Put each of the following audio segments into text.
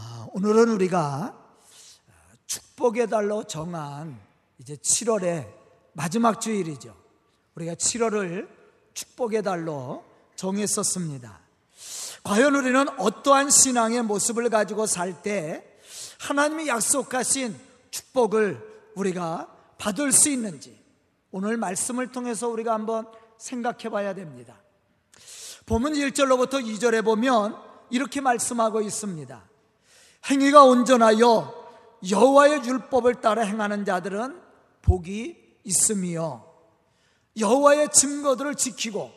아, 오늘은 우리가 축복의 달로 정한 이제 7월의 마지막 주일이죠. 우리가 7월을 축복의 달로 정했었습니다. 과연 우리는 어떠한 신앙의 모습을 가지고 살 때 하나님이 약속하신 축복을 우리가 받을 수 있는지 오늘 말씀을 통해서 우리가 한번 생각해 봐야 됩니다. 보면 1절로부터 2절에 보면 이렇게 말씀하고 있습니다. 행위가 온전하여 여호와의 율법을 따라 행하는 자들은 복이 있으며 여호와의 증거들을 지키고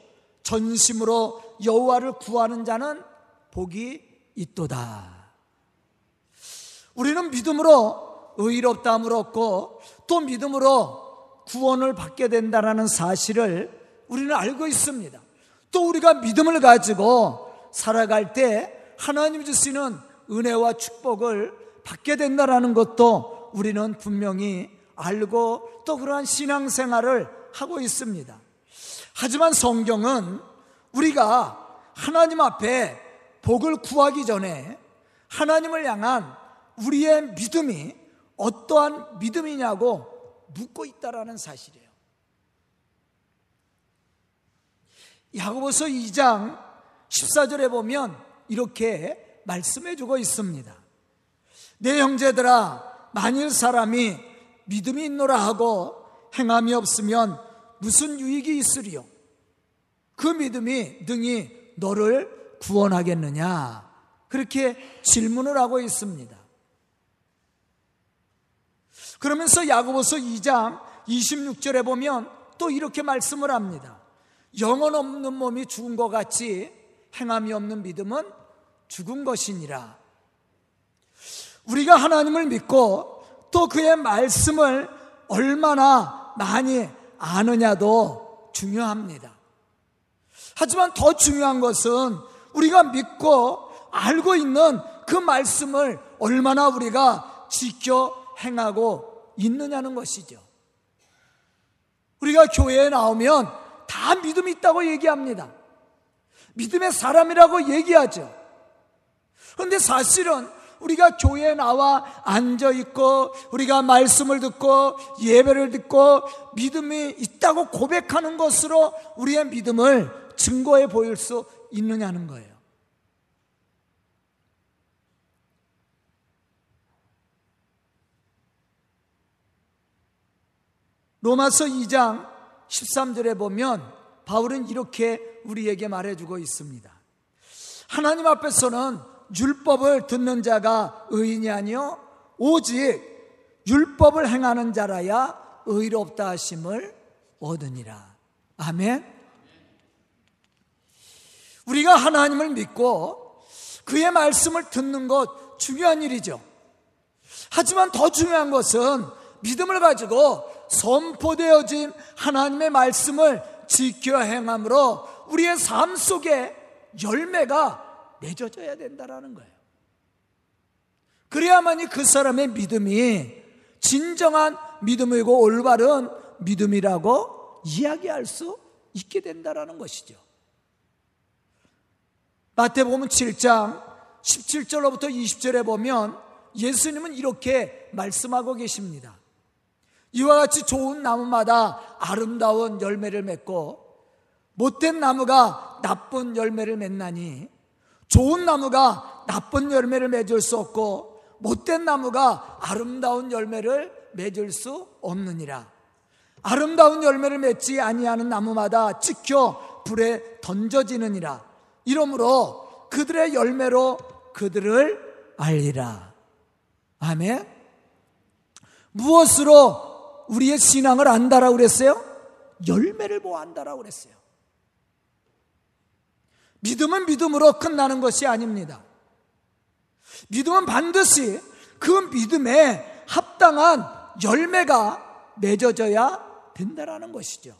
전심으로 여호와를 구하는 자는 복이 있도다. 우리는 믿음으로 의롭다함을 얻고 또 믿음으로 구원을 받게 된다는 사실을 우리는 알고 있습니다. 또 우리가 믿음을 가지고 살아갈 때 하나님 주시는 은혜와 축복을 받게 된다는 것도 우리는 분명히 알고 또 그러한 신앙생활을 하고 있습니다. 하지만 성경은 우리가 하나님 앞에 복을 구하기 전에 하나님을 향한 우리의 믿음이 어떠한 믿음이냐고 묻고 있다라는 사실이에요. 야고보서 2장 14절에 보면 이렇게 말씀해 주고 있습니다. 내 형제들아 만일 사람이 믿음이 있노라 하고 행함이 없으면 무슨 유익이 있으리요? 그 믿음이 능히 너를 구원하겠느냐? 그렇게 질문을 하고 있습니다. 그러면서 야고보서 2장 26절에 보면 또 이렇게 말씀을 합니다. 영혼 없는 몸이 죽은 것 같이 행함이 없는 믿음은 죽은 것이니라. 우리가 하나님을 믿고 또 그의 말씀을 얼마나 많이 아느냐도 중요합니다. 하지만 더 중요한 것은 우리가 믿고 알고 있는 그 말씀을 얼마나 우리가 지켜 행하고 있느냐는 것이죠. 우리가 교회에 나오면 다 믿음이 있다고 얘기합니다. 믿음의 사람이라고 얘기하죠. 그런데 사실은 우리가 교회에 나와 앉아 있고 우리가 말씀을 듣고 예배를 듣고 믿음이 있다고 고백하는 것으로 우리의 믿음을 증거해 보일 수 있느냐는 거예요. 로마서 2장 13절에 보면 바울은 이렇게 우리에게 말해주고 있습니다. 하나님 앞에서는 율법을 듣는 자가 의인이 아니요 오직 율법을 행하는 자라야 의롭다 하심을 얻으니라. 아멘. 우리가 하나님을 믿고 그의 말씀을 듣는 것 중요한 일이죠. 하지만 더 중요한 것은 믿음을 가지고 선포되어진 하나님의 말씀을 지켜 행함으로 우리의 삶 속에 열매가 맺어져야 된다라는 거예요. 그래야만이 그 사람의 믿음이 진정한 믿음이고 올바른 믿음이라고 이야기할 수 있게 된다라는 것이죠. 마태복음 7장 17절로부터 20절에 보면 예수님은 이렇게 말씀하고 계십니다. 이와 같이 좋은 나무마다 아름다운 열매를 맺고 못된 나무가 나쁜 열매를 맺나니 좋은 나무가 나쁜 열매를 맺을 수 없고 못된 나무가 아름다운 열매를 맺을 수 없느니라. 아름다운 열매를 맺지 아니하는 나무마다 찍혀 불에 던져지느니라. 이러므로 그들의 열매로 그들을 알리라. 아멘. 무엇으로 우리의 신앙을 안다라고 그랬어요? 열매를 보아 안다라고 그랬어요. 믿음은 믿음으로 끝나는 것이 아닙니다. 믿음은 반드시 그 믿음에 합당한 열매가 맺어져야 된다라는 것이죠.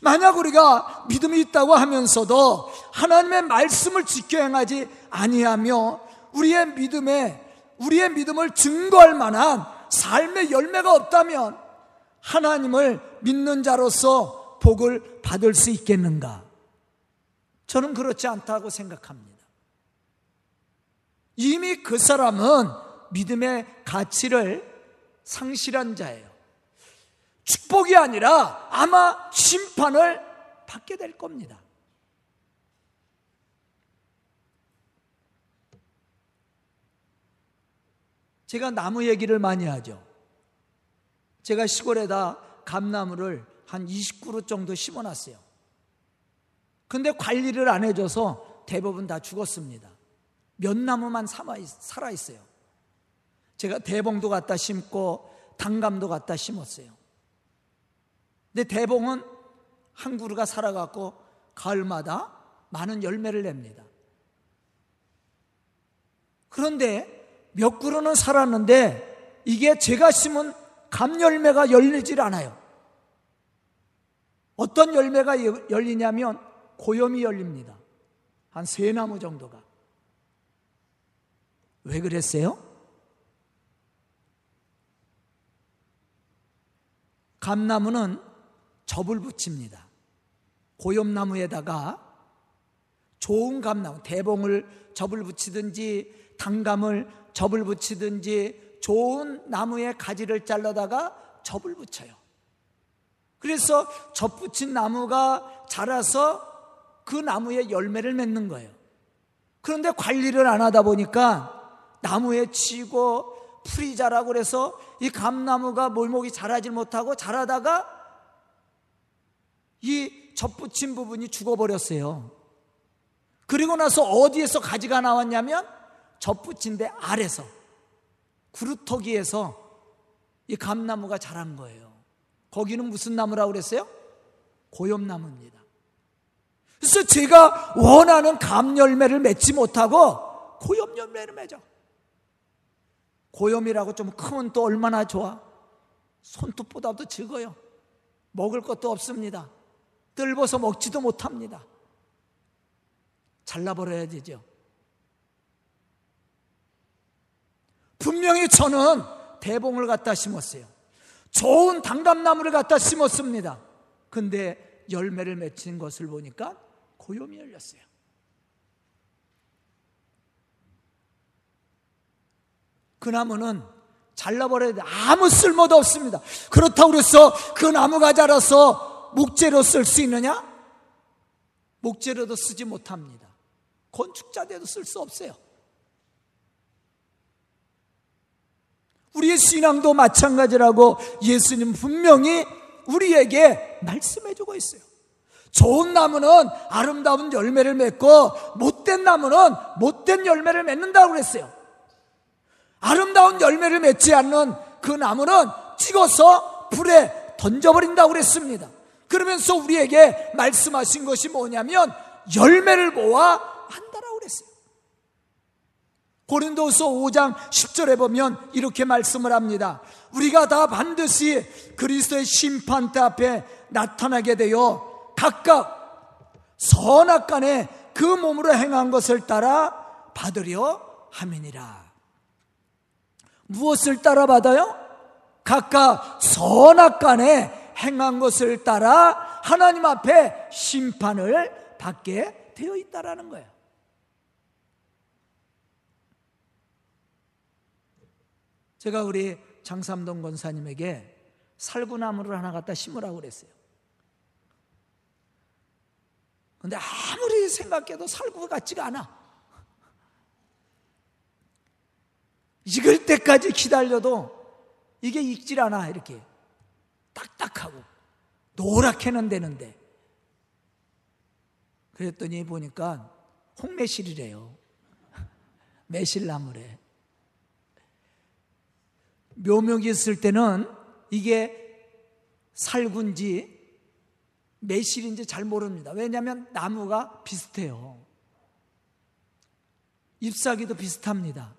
만약 우리가 믿음이 있다고 하면서도 하나님의 말씀을 지켜 행하지 아니하며 우리의 믿음에 우리의 믿음을 증거할 만한 삶의 열매가 없다면 하나님을 믿는 자로서 복을 받을 수 있겠는가? 저는 그렇지 않다고 생각합니다. 이미 그 사람은 믿음의 가치를 상실한 자예요. 축복이 아니라 아마 심판을 받게 될 겁니다. 제가 나무 얘기를 많이 하죠. 제가 시골에다 감나무를 한 20그루 정도 심어놨어요. 근데 관리를 안 해줘서 대부분 다 죽었습니다. 몇 나무만 살아있어요. 제가 대봉도 갖다 심고 당감도 갖다 심었어요. 근데 대봉은 한 그루가 살아갖고 가을마다 많은 열매를 냅니다. 그런데 몇 그루는 살았는데 이게 제가 심은 감열매가 열리질 않아요. 어떤 열매가 열리냐면 고염이 열립니다. 한 세 나무 정도가. 왜 그랬어요? 감나무는 접을 붙입니다. 고염나무에다가 좋은 감나무, 대봉을 접을 붙이든지 당감을 접을 붙이든지 좋은 나무의 가지를 잘라다가 접을 붙여요. 그래서 접 붙인 나무가 자라서 그 나무에 열매를 맺는 거예요. 그런데 관리를 안 하다 보니까 나무에 치고 풀이 자라고 그래서 이 감나무가 몰목이 자라지 못하고 자라다가 이 접붙인 부분이 죽어버렸어요. 그리고 나서 어디에서 가지가 나왔냐면 접붙인 데 아래서 구루터기에서 이 감나무가 자란 거예요. 거기는 무슨 나무라고 그랬어요? 고염나무입니다. 그래서 제가 원하는 감열매를 맺지 못하고 고염열매를 맺어. 고염이라고 좀 크면 또 얼마나 좋아? 손톱보다도 적어요. 먹을 것도 없습니다. 뜰어서 먹지도 못합니다. 잘라버려야 되죠. 분명히 저는 대봉을 갖다 심었어요. 좋은 당감나무를 갖다 심었습니다. 근데 열매를 맺힌 것을 보니까 고염이 열렸어요. 그 나무는 잘라버려야 돼. 아무 쓸모도 없습니다. 그렇다고 그래서 그 나무가 자라서 목재로 쓸 수 있느냐? 목재로도 쓰지 못합니다. 건축자대도 쓸 수 없어요. 우리의 신앙도 마찬가지라고 예수님 분명히 우리에게 말씀해 주고 있어요. 좋은 나무는 아름다운 열매를 맺고 못된 나무는 못된 열매를 맺는다고 그랬어요. 아름다운 열매를 맺지 않는 그 나무는 찍어서 불에 던져버린다고 그랬습니다. 그러면서 우리에게 말씀하신 것이 뭐냐면 열매를 모아 한다라고 그랬어요. 고린도서 5장 10절에 보면 이렇게 말씀을 합니다. 우리가 다 반드시 그리스도의 심판대 앞에 나타나게 되어 각각 선악 간에 그 몸으로 행한 것을 따라 받으려 함이니라. 무엇을 따라 받아요? 각각 선악 간에 행한 것을 따라 하나님 앞에 심판을 받게 되어 있다라는 거예요. 제가 우리 장삼동 권사님에게 살구나무를 하나 갖다 심으라고 그랬어요. 근데 아무리 생각해도 살구 같지가 않아. 익을 때까지 기다려도 이게 익질 않아 이렇게. 딱딱하고. 노랗게는 되는데. 그랬더니 보니까 홍매실이래요. 매실나무래 묘목이 있을 때는 이게 살군지 매실인지 잘 모릅니다. 왜냐하면 나무가 비슷해요. 잎사귀도 비슷합니다.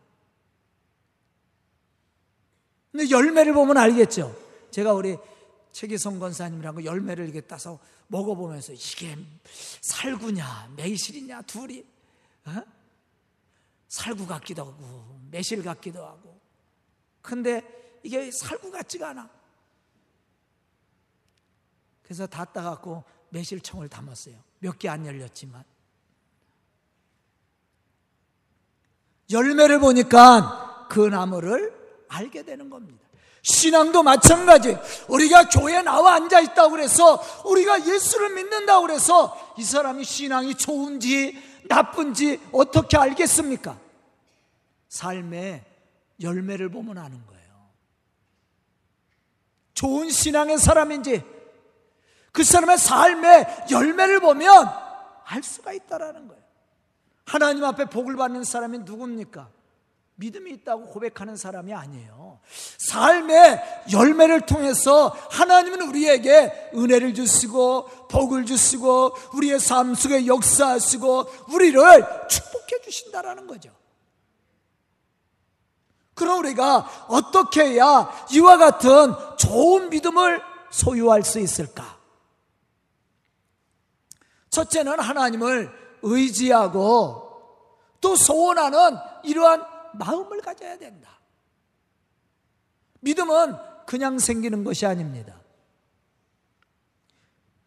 근데 열매를 보면 알겠죠. 제가 우리 최기성 권사님이라고 열매를 이렇게 따서 먹어보면서 이게 살구냐 매실이냐 둘이 어? 살구 같기도 하고 매실 같기도 하고. 근데 이게 살구 같지가 않아 그래서 다 따갖고 매실청을 담았어요 몇 개 안 열렸지만 열매를 보니까 그 나무를 알게 되는 겁니다. 신앙도 마찬가지. 우리가 교회에 나와 앉아 있다고 그래서 우리가 예수를 믿는다고 그래서 이 사람이 신앙이 좋은지 나쁜지 어떻게 알겠습니까? 삶의 열매를 보면 아는 거예요. 좋은 신앙의 사람인지 그 사람의 삶의 열매를 보면 알 수가 있다라는 거예요. 하나님 앞에 복을 받는 사람이 누굽니까? 믿음이 있다고 고백하는 사람이 아니에요. 삶의 열매를 통해서 하나님은 우리에게 은혜를 주시고 복을 주시고 우리의 삶 속에 역사하시고 우리를 축복해 주신다라는 거죠. 그럼 우리가 어떻게 해야 이와 같은 좋은 믿음을 소유할 수 있을까? 첫째는 하나님을 의지하고 또 소원하는 이러한 마음을 가져야 된다. 믿음은 그냥 생기는 것이 아닙니다.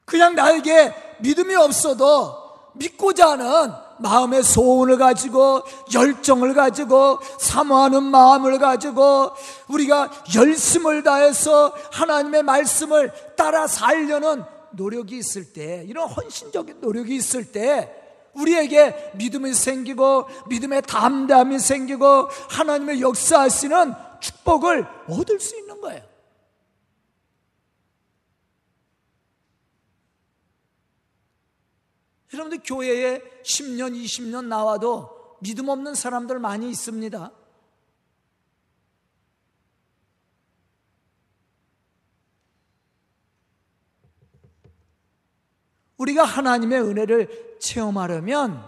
그냥 나에게 믿음이 없어도 믿고자 하는 마음의 소원을 가지고 열정을 가지고 사모하는 마음을 가지고 우리가 열심을 다해서 하나님의 말씀을 따라 살려는 노력이 있을 때 이런 헌신적인 노력이 있을 때 우리에게 믿음이 생기고 믿음의 담담이 생기고 하나님의 역사하시는 축복을 얻을 수 있는 거예요. 여러분들 교회에 10년, 20년 나와도 믿음 없는 사람들 많이 있습니다. 우리가 하나님의 은혜를 체험하려면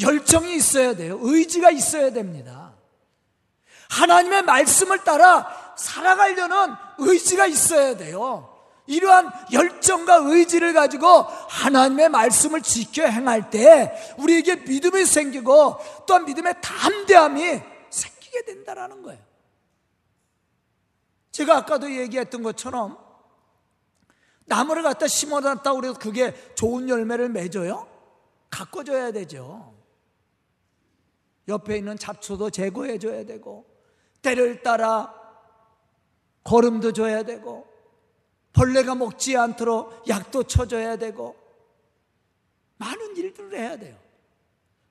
열정이 있어야 돼요. 의지가 있어야 됩니다. 하나님의 말씀을 따라 살아가려는 의지가 있어야 돼요. 이러한 열정과 의지를 가지고 하나님의 말씀을 지켜 행할 때 우리에게 믿음이 생기고 또한 믿음의 담대함이 생기게 된다라는 거예요. 제가 아까도 얘기했던 것처럼 나무를 갖다 심어놨다고 그래서 그게 좋은 열매를 맺어요? 가꿔줘야 되죠. 옆에 있는 잡초도 제거해줘야 되고, 때를 따라 거름도 줘야 되고, 벌레가 먹지 않도록 약도 쳐줘야 되고, 많은 일들을 해야 돼요.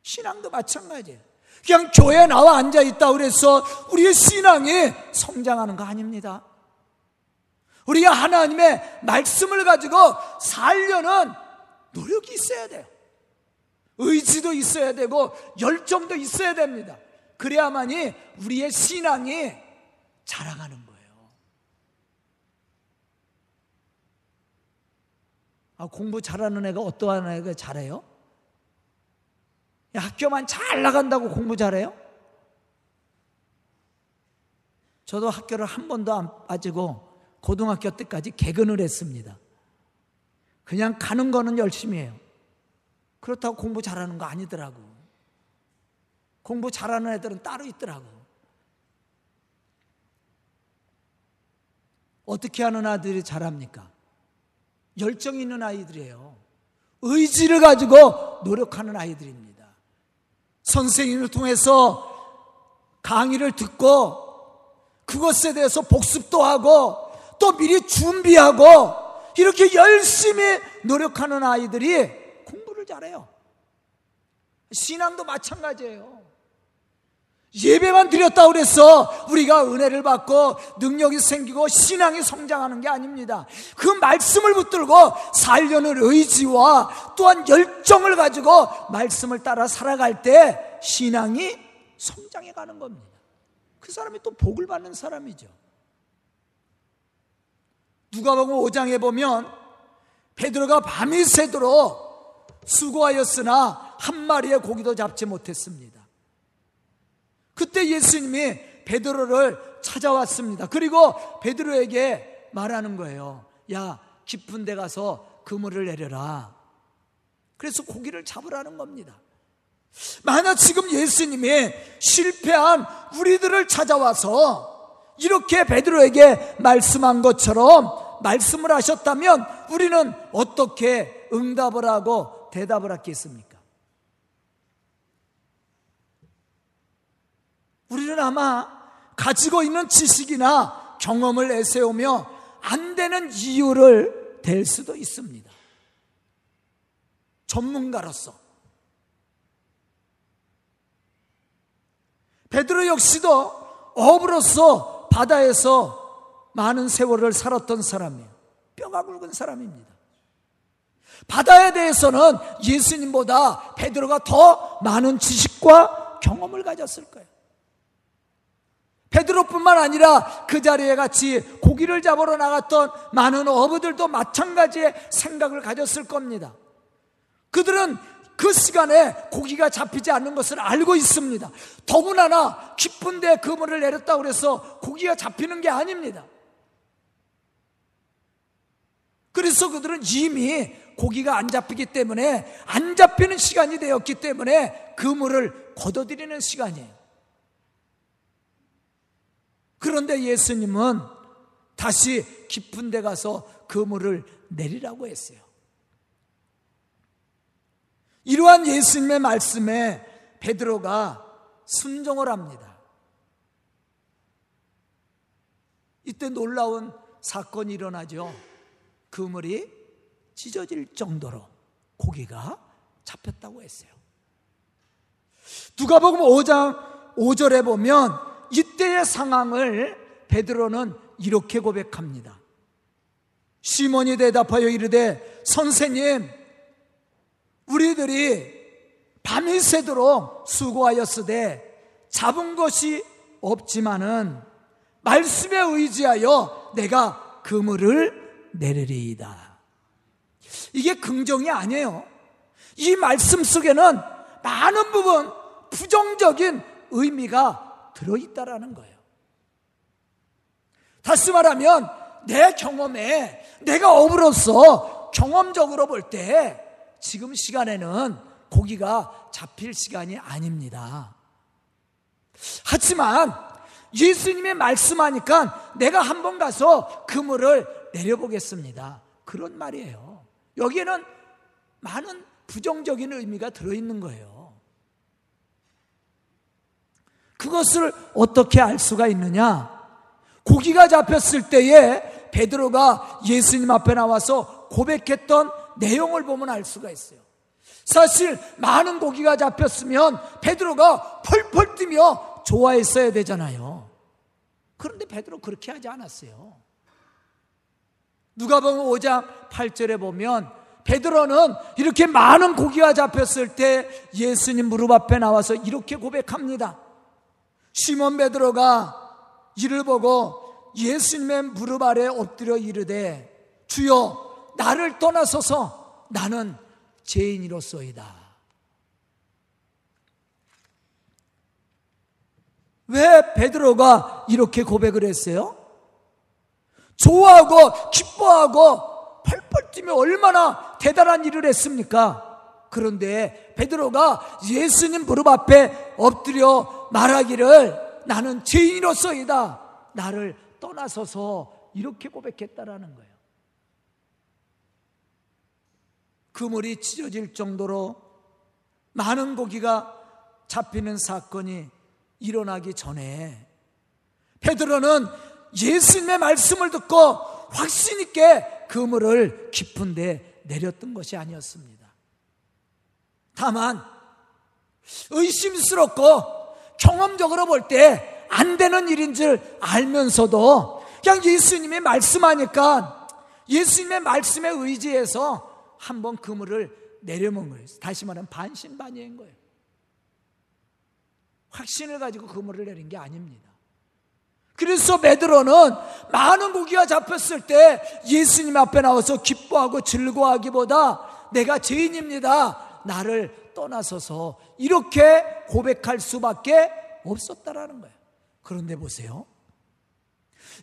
신앙도 마찬가지예요. 그냥 교회에 나와 앉아 있다 그래서 우리의 신앙이 성장하는 거 아닙니다. 우리가 하나님의 말씀을 가지고 살려는 노력이 있어야 돼요. 의지도 있어야 되고 열정도 있어야 됩니다. 그래야만이 우리의 신앙이 자라가는 거예요. 아, 공부 잘하는 애가 어떠한 애가 잘해요? 학교만 잘 나간다고 공부 잘해요? 저도 학교를 한 번도 안 빠지고 고등학교 때까지 개근을 했습니다. 그냥 가는 거는 열심히 해요. 그렇다고 공부 잘하는 거 아니더라고. 공부 잘하는 애들은 따로 있더라고. 어떻게 하는 아들이 잘합니까? 열정 있는 아이들이에요. 의지를 가지고 노력하는 아이들입니다. 선생님을 통해서 강의를 듣고 그것에 대해서 복습도 하고 또 미리 준비하고 이렇게 열심히 노력하는 아이들이 공부를 잘해요. 신앙도 마찬가지예요. 예배만 드렸다 그래서 우리가 은혜를 받고 능력이 생기고 신앙이 성장하는 게 아닙니다. 그 말씀을 붙들고 살려는 의지와 또한 열정을 가지고 말씀을 따라 살아갈 때 신앙이 성장해 가는 겁니다. 그 사람이 또 복을 받는 사람이죠. 누가복음 5장에 보면 베드로가 밤이 새도록 수고하였으나 한 마리의 고기도 잡지 못했습니다. 그때 예수님이 베드로를 찾아왔습니다. 그리고 베드로에게 말하는 거예요. 야, 깊은 데 가서 그물을 내려라. 그래서 고기를 잡으라는 겁니다. 만약 지금 예수님이 실패한 우리들을 찾아와서 이렇게 베드로에게 말씀한 것처럼 말씀을 하셨다면 우리는 어떻게 응답을 하고 대답을 하겠습니까? 우리는 아마 가지고 있는 지식이나 경험을 내세우며 안 되는 이유를 댈 수도 있습니다. 전문가로서. 베드로 역시도 어부로서 바다에서 많은 세월을 살았던 사람이에요. 뼈가 굵은 사람입니다. 바다에 대해서는 예수님보다 베드로가 더 많은 지식과 경험을 가졌을 거예요. 베드로뿐만 아니라 그 자리에 같이 고기를 잡으러 나갔던 많은 어부들도 마찬가지의 생각을 가졌을 겁니다. 그들은 그 시간에 고기가 잡히지 않는 것을 알고 있습니다. 더구나나 깊은데 그물을 내렸다고 해서 고기가 잡히는 게 아닙니다. 그래서 그들은 이미 고기가 안 잡히기 때문에 안 잡히는 시간이 되었기 때문에 그물을 걷어들이는 시간이에요. 그런데 예수님은 다시 깊은 데 가서 그물을 내리라고 했어요. 이러한 예수님의 말씀에 베드로가 순종을 합니다. 이때 놀라운 사건이 일어나죠. 그물이 찢어질 정도로 고기가 잡혔다고 했어요. 누가복음 5장 5절에 보면 이때의 상황을 베드로는 이렇게 고백합니다. 시몬이 대답하여 이르되 선생님 우리들이 밤이 새도록 수고하였으되 잡은 것이 없지만은 말씀에 의지하여 내가 그물을 내리리이다. 이게 긍정이 아니에요. 이 말씀 속에는 많은 부분 부정적인 의미가 들어있다라는 거예요. 다시 말하면 내 경험에 내가 업으로서 경험적으로 볼 때 지금 시간에는 고기가 잡힐 시간이 아닙니다. 하지만 예수님의 말씀하니까 내가 한번 가서 그물을 내려보겠습니다. 그런 말이에요. 여기에는 많은 부정적인 의미가 들어있는 거예요. 그것을 어떻게 알 수가 있느냐? 고기가 잡혔을 때에 베드로가 예수님 앞에 나와서 고백했던 내용을 보면 알 수가 있어요. 사실 많은 고기가 잡혔으면 베드로가 펄펄 뛰며 좋아했어야 되잖아요. 그런데 베드로 그렇게 하지 않았어요. 누가 보면 5장 8절에 보면 베드로는 이렇게 많은 고기가 잡혔을 때 예수님 무릎 앞에 나와서 이렇게 고백합니다. 시몬 베드로가 이를 보고 예수님의 무릎 아래 엎드려 이르되 주여 나를 떠나서서 나는 죄인이로소이다. 왜 베드로가 이렇게 고백을 했어요? 좋아하고 기뻐하고 펄펄 뛰며 얼마나 대단한 일을 했습니까? 그런데 베드로가 예수님 무릎 앞에 엎드려 말하기를 나는 죄인으로서이다. 나를 떠나서서 이렇게 고백했다라는 거예요. 그물이 찢어질 정도로 많은 고기가 잡히는 사건이 일어나기 전에 베드로는 예수님의 말씀을 듣고 확신 있게 그물을 깊은 데 내렸던 것이 아니었습니다. 다만 의심스럽고 경험적으로 볼 때 안 되는 일인 줄 알면서도 그냥 예수님이 말씀하니까 예수님의 말씀에 의지해서 한 번 그물을 내려놓은 거예요. 다시 말하면 반신반의인 거예요. 확신을 가지고 그물을 내린 게 아닙니다. 그래서 베드로는 많은 고기가 잡혔을 때 예수님 앞에 나와서 기뻐하고 즐거워하기보다 내가 죄인입니다. 나를 떠나서서 이렇게 고백할 수밖에 없었다라는 거예요. 그런데 보세요.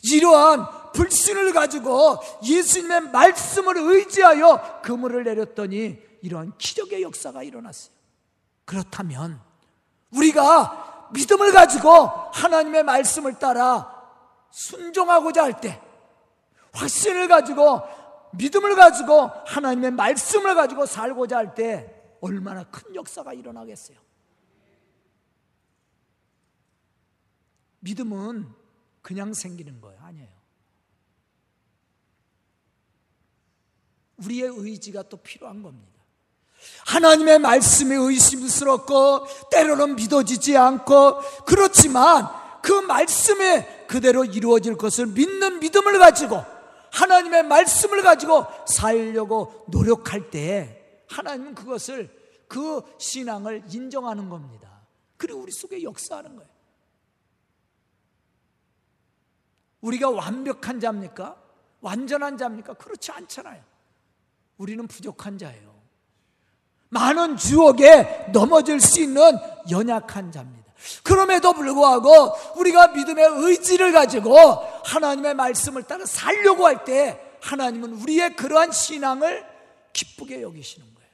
이러한 불신을 가지고 예수님의 말씀을 의지하여 그물을 내렸더니 이러한 기적의 역사가 일어났어요. 그렇다면 우리가 믿음을 가지고 하나님의 말씀을 따라 순종하고자 할 때, 확신을 가지고 믿음을 가지고 하나님의 말씀을 가지고 살고자 할 때 얼마나 큰 역사가 일어나겠어요. 믿음은 그냥 생기는 거예요. 아니에요. 우리의 의지가 또 필요한 겁니다. 하나님의 말씀이 의심스럽고 때로는 믿어지지 않고 그렇지만 그 말씀이 그대로 이루어질 것을 믿는 믿음을 가지고 하나님의 말씀을 가지고 살려고 노력할 때 하나님은 그것을 그 신앙을 인정하는 겁니다. 그리고 우리 속에 역사하는 거예요. 우리가 완벽한 자입니까? 완전한 자입니까? 그렇지 않잖아요. 우리는 부족한 자예요. 많은 주옥에 넘어질 수 있는 연약한 자입니다. 그럼에도 불구하고 우리가 믿음의 의지를 가지고 하나님의 말씀을 따라 살려고 할 때 하나님은 우리의 그러한 신앙을 기쁘게 여기시는 거예요.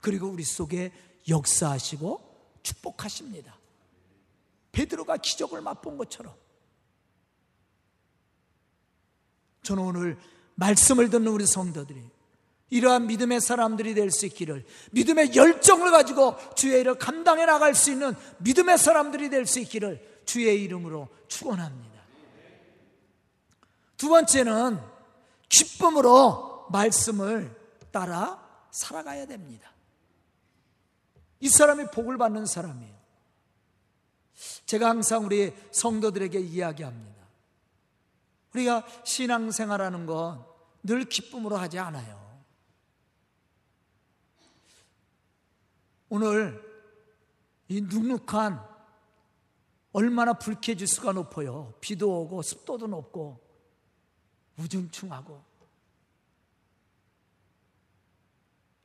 그리고 우리 속에 역사하시고 축복하십니다. 베드로가 기적을 맛본 것처럼 저는 오늘 말씀을 듣는 우리 성도들이 이러한 믿음의 사람들이 될 수 있기를 믿음의 열정을 가지고 주의 일을 감당해 나갈 수 있는 믿음의 사람들이 될 수 있기를 주의 이름으로 축원합니다. 두 번째는 기쁨으로 말씀을 따라 살아가야 됩니다. 이 사람이 복을 받는 사람이에요. 제가 항상 우리 성도들에게 이야기합니다. 우리가 신앙생활하는 건 늘 기쁨으로 하지 않아요. 오늘 이 눅눅한 얼마나 불쾌지수가 높아요. 비도 오고 습도도 높고 우중충하고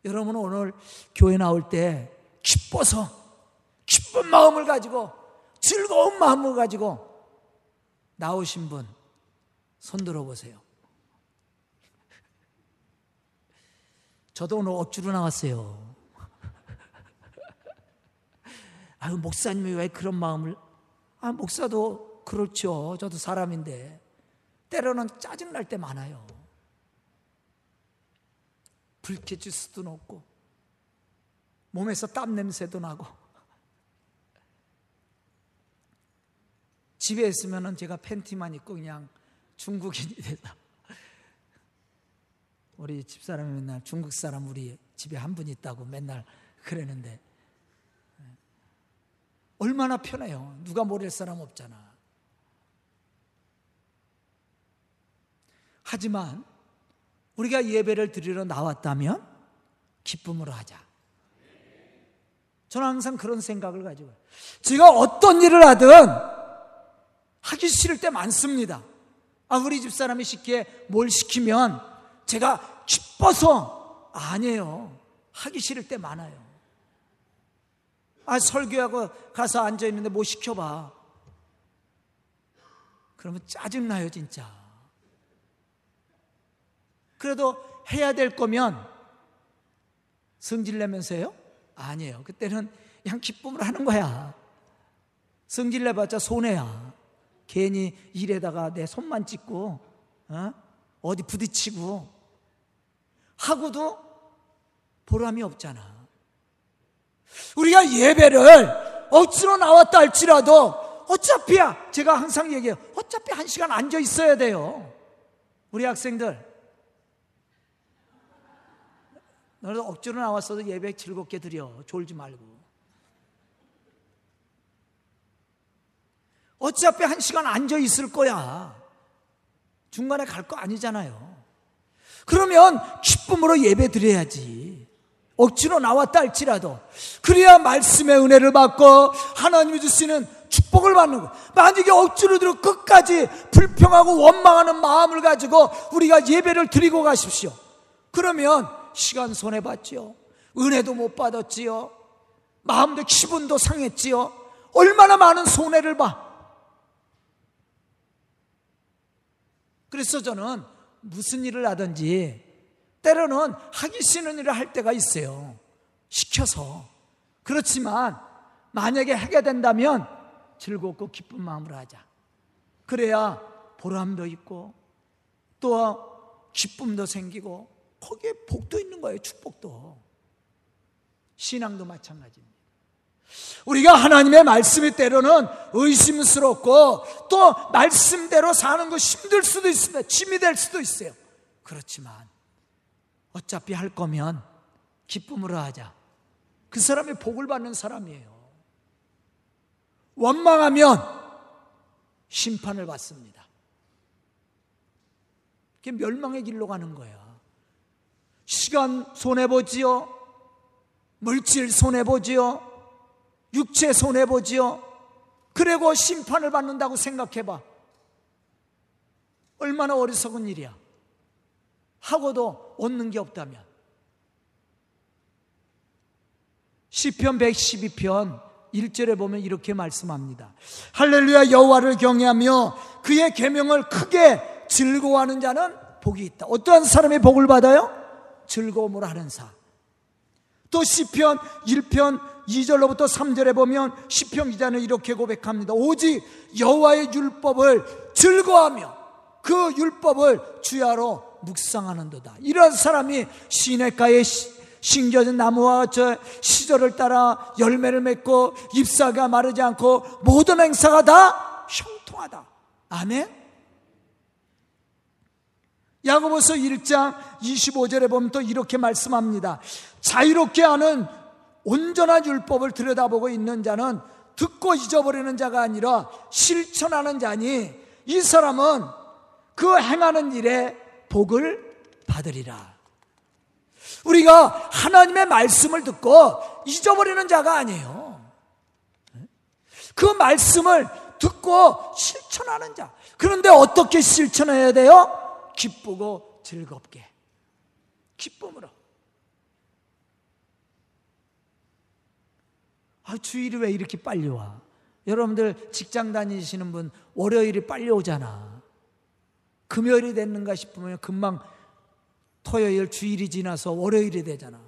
여러분 오늘 교회 나올 때 기뻐서 기쁜 마음을 가지고 즐거운 마음을 가지고 나오신 분 손들어 보세요. 저도 오늘 억지로 나왔어요. 아유, 목사님이 왜 그런 마음을, 아, 목사도 그렇죠. 저도 사람인데. 때로는 짜증날 때 많아요. 불쾌질 수도 높고, 몸에서 땀 냄새도 나고. 집에 있으면 제가 팬티만 입고 그냥 중국인이 돼서. 우리 집사람이 맨날 중국 사람 우리 집에 한 분 있다고 맨날 그러는데 얼마나 편해요. 누가 모를 사람 없잖아. 하지만 우리가 예배를 드리러 나왔다면 기쁨으로 하자. 저는 항상 그런 생각을 가지고 제가 어떤 일을 하든 하기 싫을 때 많습니다. 아, 우리 집사람이 쉽게 뭘 시키면 제가 기뻐서 아니에요. 하기 싫을 때 많아요. 아, 설교하고 가서 앉아있는데 뭐 시켜봐. 그러면 짜증나요, 진짜. 그래도 해야 될 거면 성질 내면서요? 아니에요. 그때는 그냥 기쁨을 하는 거야. 성질 내봤자 손해야. 괜히 일에다가 내 손만 찍고, 어? 어디 부딪히고, 하고도 보람이 없잖아. 우리가 예배를 억지로 나왔다 할지라도 어차피야 제가 항상 얘기해요. 어차피 한 시간 앉아 있어야 돼요. 우리 학생들 너도 억지로 나왔어도 예배 즐겁게 드려. 졸지 말고. 어차피 한 시간 앉아 있을 거야. 중간에 갈 거 아니잖아요. 그러면 기쁨으로 예배 드려야지. 억지로 나왔다 할지라도 그래야 말씀의 은혜를 받고 하나님이 주시는 축복을 받는 거. 만약에 억지로 들어 끝까지 불평하고 원망하는 마음을 가지고 우리가 예배를 드리고 가십시오. 그러면 시간 손해 봤지요. 은혜도 못 받았지요. 마음도 기분도 상했지요. 얼마나 많은 손해를 봐. 그래서 저는 무슨 일을 하든지 때로는 하기 싫은 일을 할 때가 있어요. 시켜서. 그렇지만 만약에 하게 된다면 즐겁고 기쁜 마음으로 하자. 그래야 보람도 있고 또 기쁨도 생기고 거기에 복도 있는 거예요. 축복도. 신앙도 마찬가지입니다. 우리가 하나님의 말씀이 때로는 의심스럽고 또 말씀대로 사는 거 힘들 수도 있습니다. 짐이 될 수도 있어요. 그렇지만 어차피 할 거면 기쁨으로 하자. 그 사람이 복을 받는 사람이에요. 원망하면 심판을 받습니다. 그게 멸망의 길로 가는 거야. 시간 손해보지요. 물질 손해보지요. 육체 손해보지요. 그리고 심판을 받는다고 생각해봐. 얼마나 어리석은 일이야. 하고도 얻는 게 없다면. 시편 112편 1절에 보면 이렇게 말씀합니다. 할렐루야 여호와를 경외하며 그의 계명을 크게 즐거워하는 자는 복이 있다. 어떠한 사람이 복을 받아요? 즐거움으로 하는 사. 또 시편 1편 2절로부터 3절에 보면 시편 기자는 이렇게 고백합니다. 오직 여호와의 율법을 즐거하며 그 율법을 주야로 묵상하는도다. 이런 사람이 시냇가에 심겨진 나무와 저 시절을 따라 열매를 맺고 잎사가 마르지 않고 모든 행사가 다 형통하다. 아멘. 야고보서 1장 25절에 보면 또 이렇게 말씀합니다. 자유롭게 하는 온전한 율법을 들여다보고 있는 자는 듣고 잊어버리는 자가 아니라 실천하는 자니 이 사람은 그 행하는 일에 복을 받으리라. 우리가 하나님의 말씀을 듣고 잊어버리는 자가 아니에요. 그 말씀을 듣고 실천하는 자. 그런데 어떻게 실천해야 돼요? 기쁘고 즐겁게. 기쁨으로. 아, 주일이 왜 이렇게 빨리 와? 여러분들 직장 다니시는 분 월요일이 빨리 오잖아. 금요일이 됐는가 싶으면 금방 토요일 주일이 지나서 월요일이 되잖아.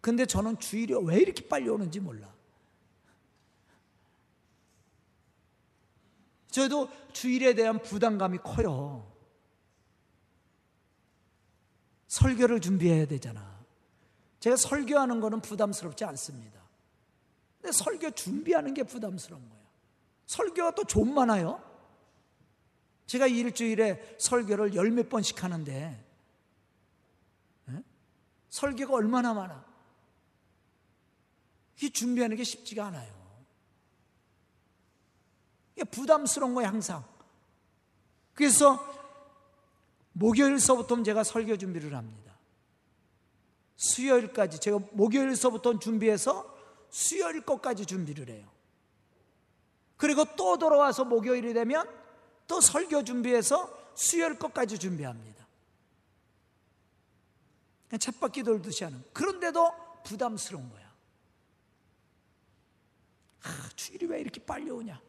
근데 저는 주일이 왜 이렇게 빨리 오는지 몰라. 저도 주일에 대한 부담감이 커요. 설교를 준비해야 되잖아. 제가 설교하는 거는 부담스럽지 않습니다. 근데 설교 준비하는 게 부담스러운 거예요. 설교가 또 좀 많아요. 제가 일주일에 설교를 열 몇 번씩 하는데 네? 설교가 얼마나 많아. 이 준비하는 게 쉽지가 않아요. 이게 부담스러운 거예요, 항상. 그래서 목요일서부터 제가 설교 준비를 합니다. 수요일까지 제가 목요일서부터 준비해서 수요일 것까지 준비를 해요. 그리고 또 돌아와서 목요일이 되면 또 설교 준비해서 수요일 것까지 준비합니다. 챗바퀴 돌듯이 하는. 그런데도 부담스러운 거야. 아, 주일이 왜 이렇게 빨리 오냐?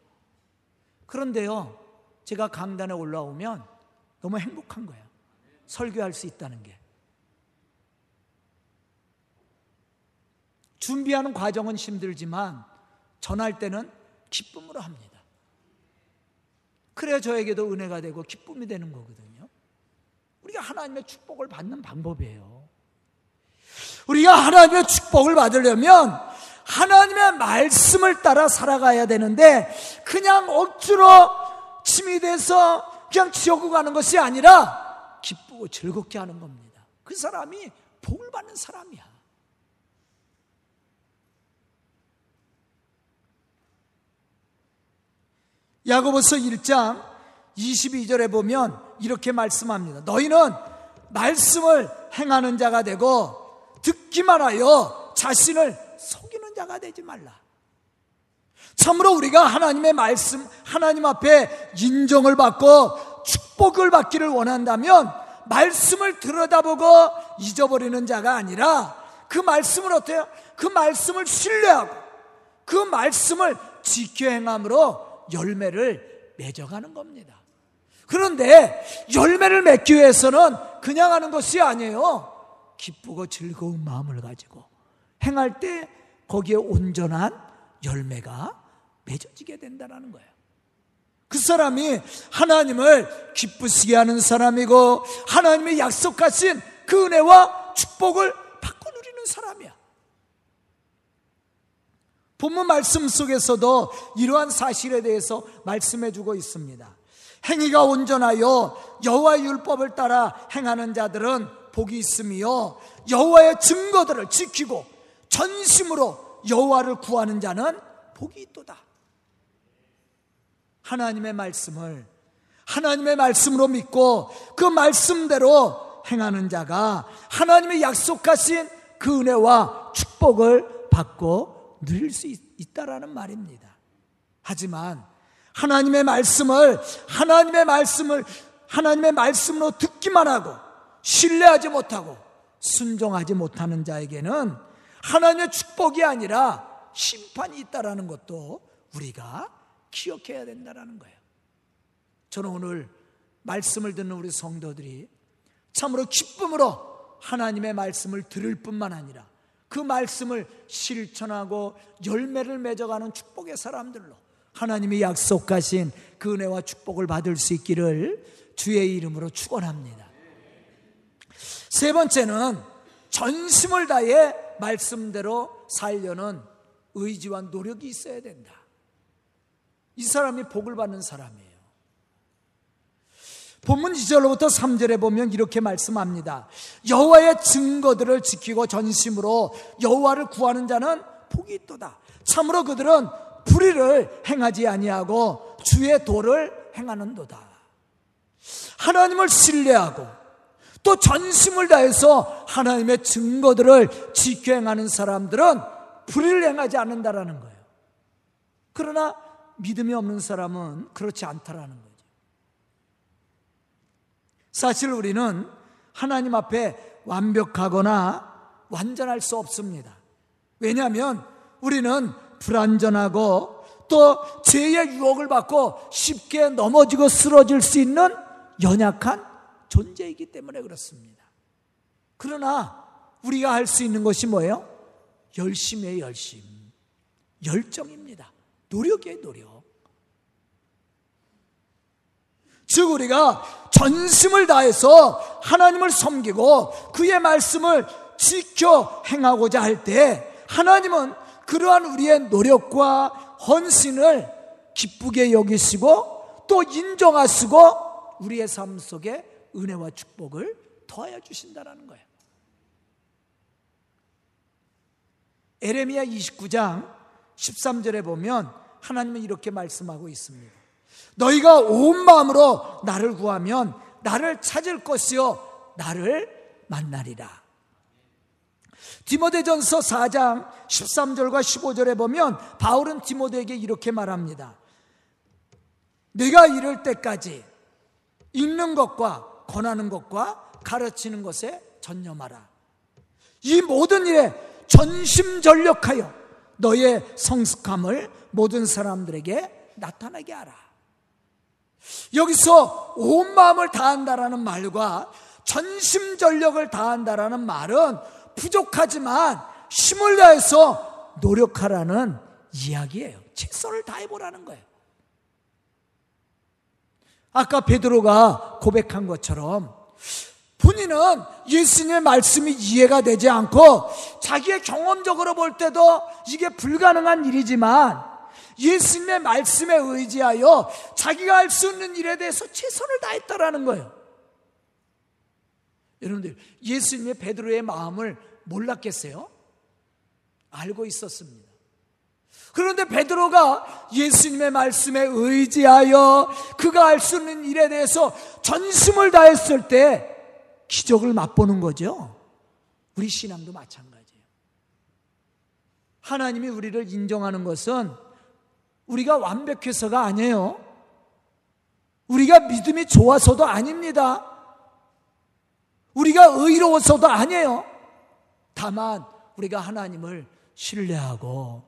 그런데요, 제가 강단에 올라오면 너무 행복한 거야. 설교할 수 있다는 게. 준비하는 과정은 힘들지만 전할 때는 기쁨으로 합니다. 그래야 저에게도 은혜가 되고 기쁨이 되는 거거든요. 우리가 하나님의 축복을 받는 방법이에요. 우리가 하나님의 축복을 받으려면 하나님의 말씀을 따라 살아가야 되는데 그냥 억지로 침이 돼서 그냥 지옥을 가는 것이 아니라 기쁘고 즐겁게 하는 겁니다. 그 사람이 복을 받는 사람이야. 야고보서 1장 22절에 보면 이렇게 말씀합니다. 너희는 말씀을 행하는 자가 되고 듣기만 하여 자신을 속이는 자가 되지 말라. 참으로 우리가 하나님의 말씀, 하나님 앞에 인정을 받고 축복을 받기를 원한다면 말씀을 들여다보고 잊어버리는 자가 아니라 그 말씀을 어때요? 그 말씀을 신뢰하고 그 말씀을 지켜 행함으로 열매를 맺어가는 겁니다. 그런데 열매를 맺기 위해서는 그냥 하는 것이 아니에요. 기쁘고 즐거운 마음을 가지고 행할 때 거기에 온전한 열매가 맺어지게 된다는 거예요. 그 사람이 하나님을 기쁘시게 하는 사람이고 하나님의 약속하신 그 은혜와 축복을 받고 누리는 사람이야. 본문 말씀 속에서도 이러한 사실에 대해서 말씀해 주고 있습니다. 행위가 온전하여 여호와의 율법을 따라 행하는 자들은 복이 있으며 여호와의 증거들을 지키고 전심으로 여호와를 구하는 자는 복이 있도다. 하나님의 말씀을 하나님의 말씀으로 믿고 그 말씀대로 행하는 자가 하나님의 약속하신 그 은혜와 축복을 받고 누릴 수 있 다라는 말입니다. 하지만 하나님의 말씀을 하나님의 말씀을 하나님의 말씀으로 듣기만 하고 신뢰하지 못하고 순종하지 못하는 자에게는 하나님의 축복이 아니라 심판이 있다라는 것도 우리가 기억해야 된다라는 거예요. 저는 오늘 말씀을 듣는 우리 성도들이 참으로 기쁨으로 하나님의 말씀을 들을 뿐만 아니라 그 말씀을 실천하고 열매를 맺어가는 축복의 사람들로 하나님이 약속하신 그 은혜와 축복을 받을 수 있기를 주의 이름으로 축원합니다. 세 번째는 전심을 다해 말씀대로 살려는 의지와 노력이 있어야 된다. 이 사람이 복을 받는 사람이에요. 본문 2절로부터 3절에 보면 이렇게 말씀합니다. 여호와의 증거들을 지키고 전심으로 여호와를 구하는 자는 복이 있도다. 참으로 그들은 불의를 행하지 아니하고 주의 도를 행하는도다. 하나님을 신뢰하고 또 전심을 다해서 하나님의 증거들을 지켜 행하는 사람들은 불의를 행하지 않는다라는 거예요. 그러나 믿음이 없는 사람은 그렇지 않다라는 거예요. 사실 우리는 하나님 앞에 완벽하거나 완전할 수 없습니다. 왜냐하면 우리는 불완전하고 또 죄의 유혹을 받고 쉽게 넘어지고 쓰러질 수 있는 연약한 존재이기 때문에 그렇습니다. 그러나 우리가 할 수 있는 것이 뭐예요? 열심의 열심, 열정입니다. 노력의 노력. 즉 우리가 전심을 다해서 하나님을 섬기고 그의 말씀을 지켜 행하고자 할 때 하나님은 그러한 우리의 노력과 헌신을 기쁘게 여기시고 또 인정하시고 우리의 삶 속에 은혜와 축복을 더하여 주신다는 거예요. 에레미야 29장 13절에 보면 하나님은 이렇게 말씀하고 있습니다. 너희가 온 마음으로 나를 구하면 나를 찾을 것이요 나를 만나리라. 디모데전서 4장 13절과 15절에 보면 바울은 디모데에게 이렇게 말합니다. 내가 이럴 때까지 읽는 것과 권하는 것과 가르치는 것에 전념하라. 이 모든 일에 전심전력하여 너의 성숙함을 모든 사람들에게 나타나게 하라. 여기서 온 마음을 다한다라는 말과 전심 전력을 다한다라는 말은 부족하지만 힘을 다해서 노력하라는 이야기예요. 최선을 다해 보라는 거예요. 아까 베드로가 고백한 것처럼 본인은 예수님의 말씀이 이해가 되지 않고 자기의 경험적으로 볼 때도 이게 불가능한 일이지만 예수님의 말씀에 의지하여 자기가 할 수 있는 일에 대해서 최선을 다했다라는 거예요. 여러분들 예수님의 베드로의 마음을 몰랐겠어요? 알고 있었습니다. 그런데 베드로가 예수님의 말씀에 의지하여 그가 할 수 있는 일에 대해서 전심을 다했을 때 기적을 맛보는 거죠. 우리 신앙도 마찬가지예요. 하나님이 우리를 인정하는 것은 우리가 완벽해서가 아니에요. 우리가 믿음이 좋아서도 아닙니다. 우리가 의로워서도 아니에요. 다만 우리가 하나님을 신뢰하고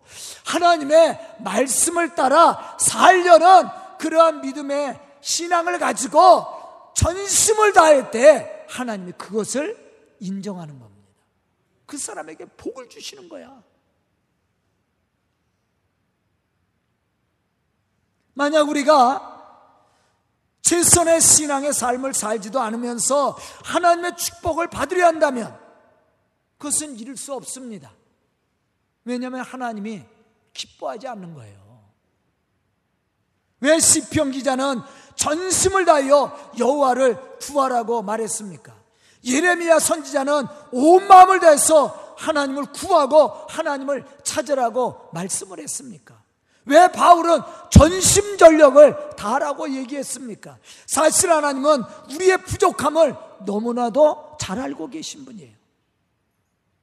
하나님의 말씀을 따라 살려는 그러한 믿음의 신앙을 가지고 전심을 다할 때 하나님이 그것을 인정하는 겁니다. 그 사람에게 복을 주시는 거야. 만약 우리가 최선의 신앙의 삶을 살지도 않으면서 하나님의 축복을 받으려 한다면 그것은 이룰 수 없습니다. 왜냐하면 하나님이 기뻐하지 않는 거예요. 왜 시편 기자는 전심을 다하여 여호와를 구하라고 말했습니까? 예레미야 선지자는 온 마음을 다해서 하나님을 구하고 하나님을 찾으라고 말씀을 했습니까? 왜 바울은 전심전력을 다하라고 얘기했습니까? 사실 하나님은 우리의 부족함을 너무나도 잘 알고 계신 분이에요.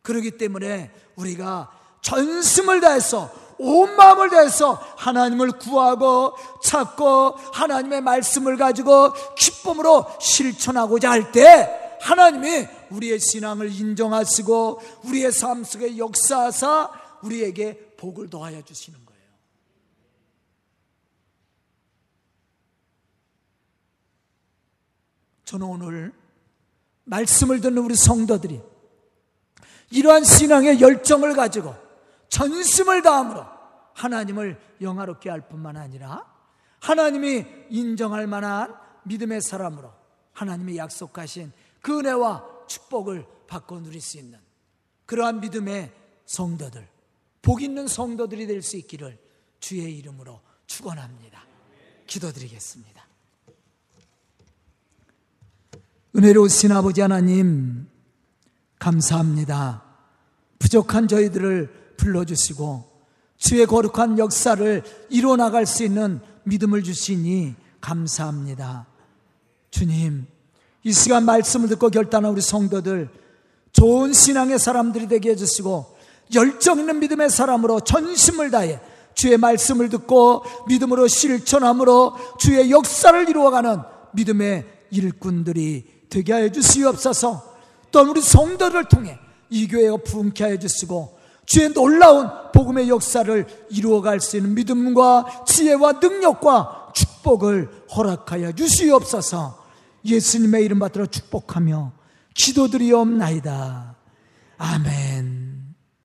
그렇기 때문에 우리가 전심을 다해서 온 마음을 다해서 하나님을 구하고 찾고 하나님의 말씀을 가지고 기쁨으로 실천하고자 할 때 하나님이 우리의 신앙을 인정하시고 우리의 삶 속에 역사하사 우리에게 복을 더하여 주시는 거예요. 저는 오늘 말씀을 듣는 우리 성도들이 이러한 신앙의 열정을 가지고 전심을 다함으로 하나님을 영화롭게 할 뿐만 아니라 하나님이 인정할 만한 믿음의 사람으로 하나님이 약속하신 그 은혜와 축복을 받고 누릴 수 있는 그러한 믿음의 성도들, 복 있는 성도들이 될 수 있기를 주의 이름으로 축원합니다. 기도드리겠습니다. 은혜로우신 아버지 하나님 감사합니다. 부족한 저희들을 불러주시고 주의 거룩한 역사를 이뤄 나갈 수 있는 믿음을 주시니 감사합니다. 주님, 이 시간 말씀을 듣고 결단한 우리 성도들 좋은 신앙의 사람들이 되게 해주시고 열정 있는 믿음의 사람으로 전심을 다해 주의 말씀을 듣고 믿음으로 실천함으로 주의 역사를 이루어가는 믿음의 일꾼들이 되게 하여 주시옵소서 또 우리 성도를 통해 이 교회가 부흥케 하여 주시고 주의 놀라운 복음의 역사를 이루어갈 수 있는 믿음과 지혜와 능력과 축복을 허락하여 주시옵소서 예수님의 이름 받들어 축복하며 기도드리옵나이다. 아멘.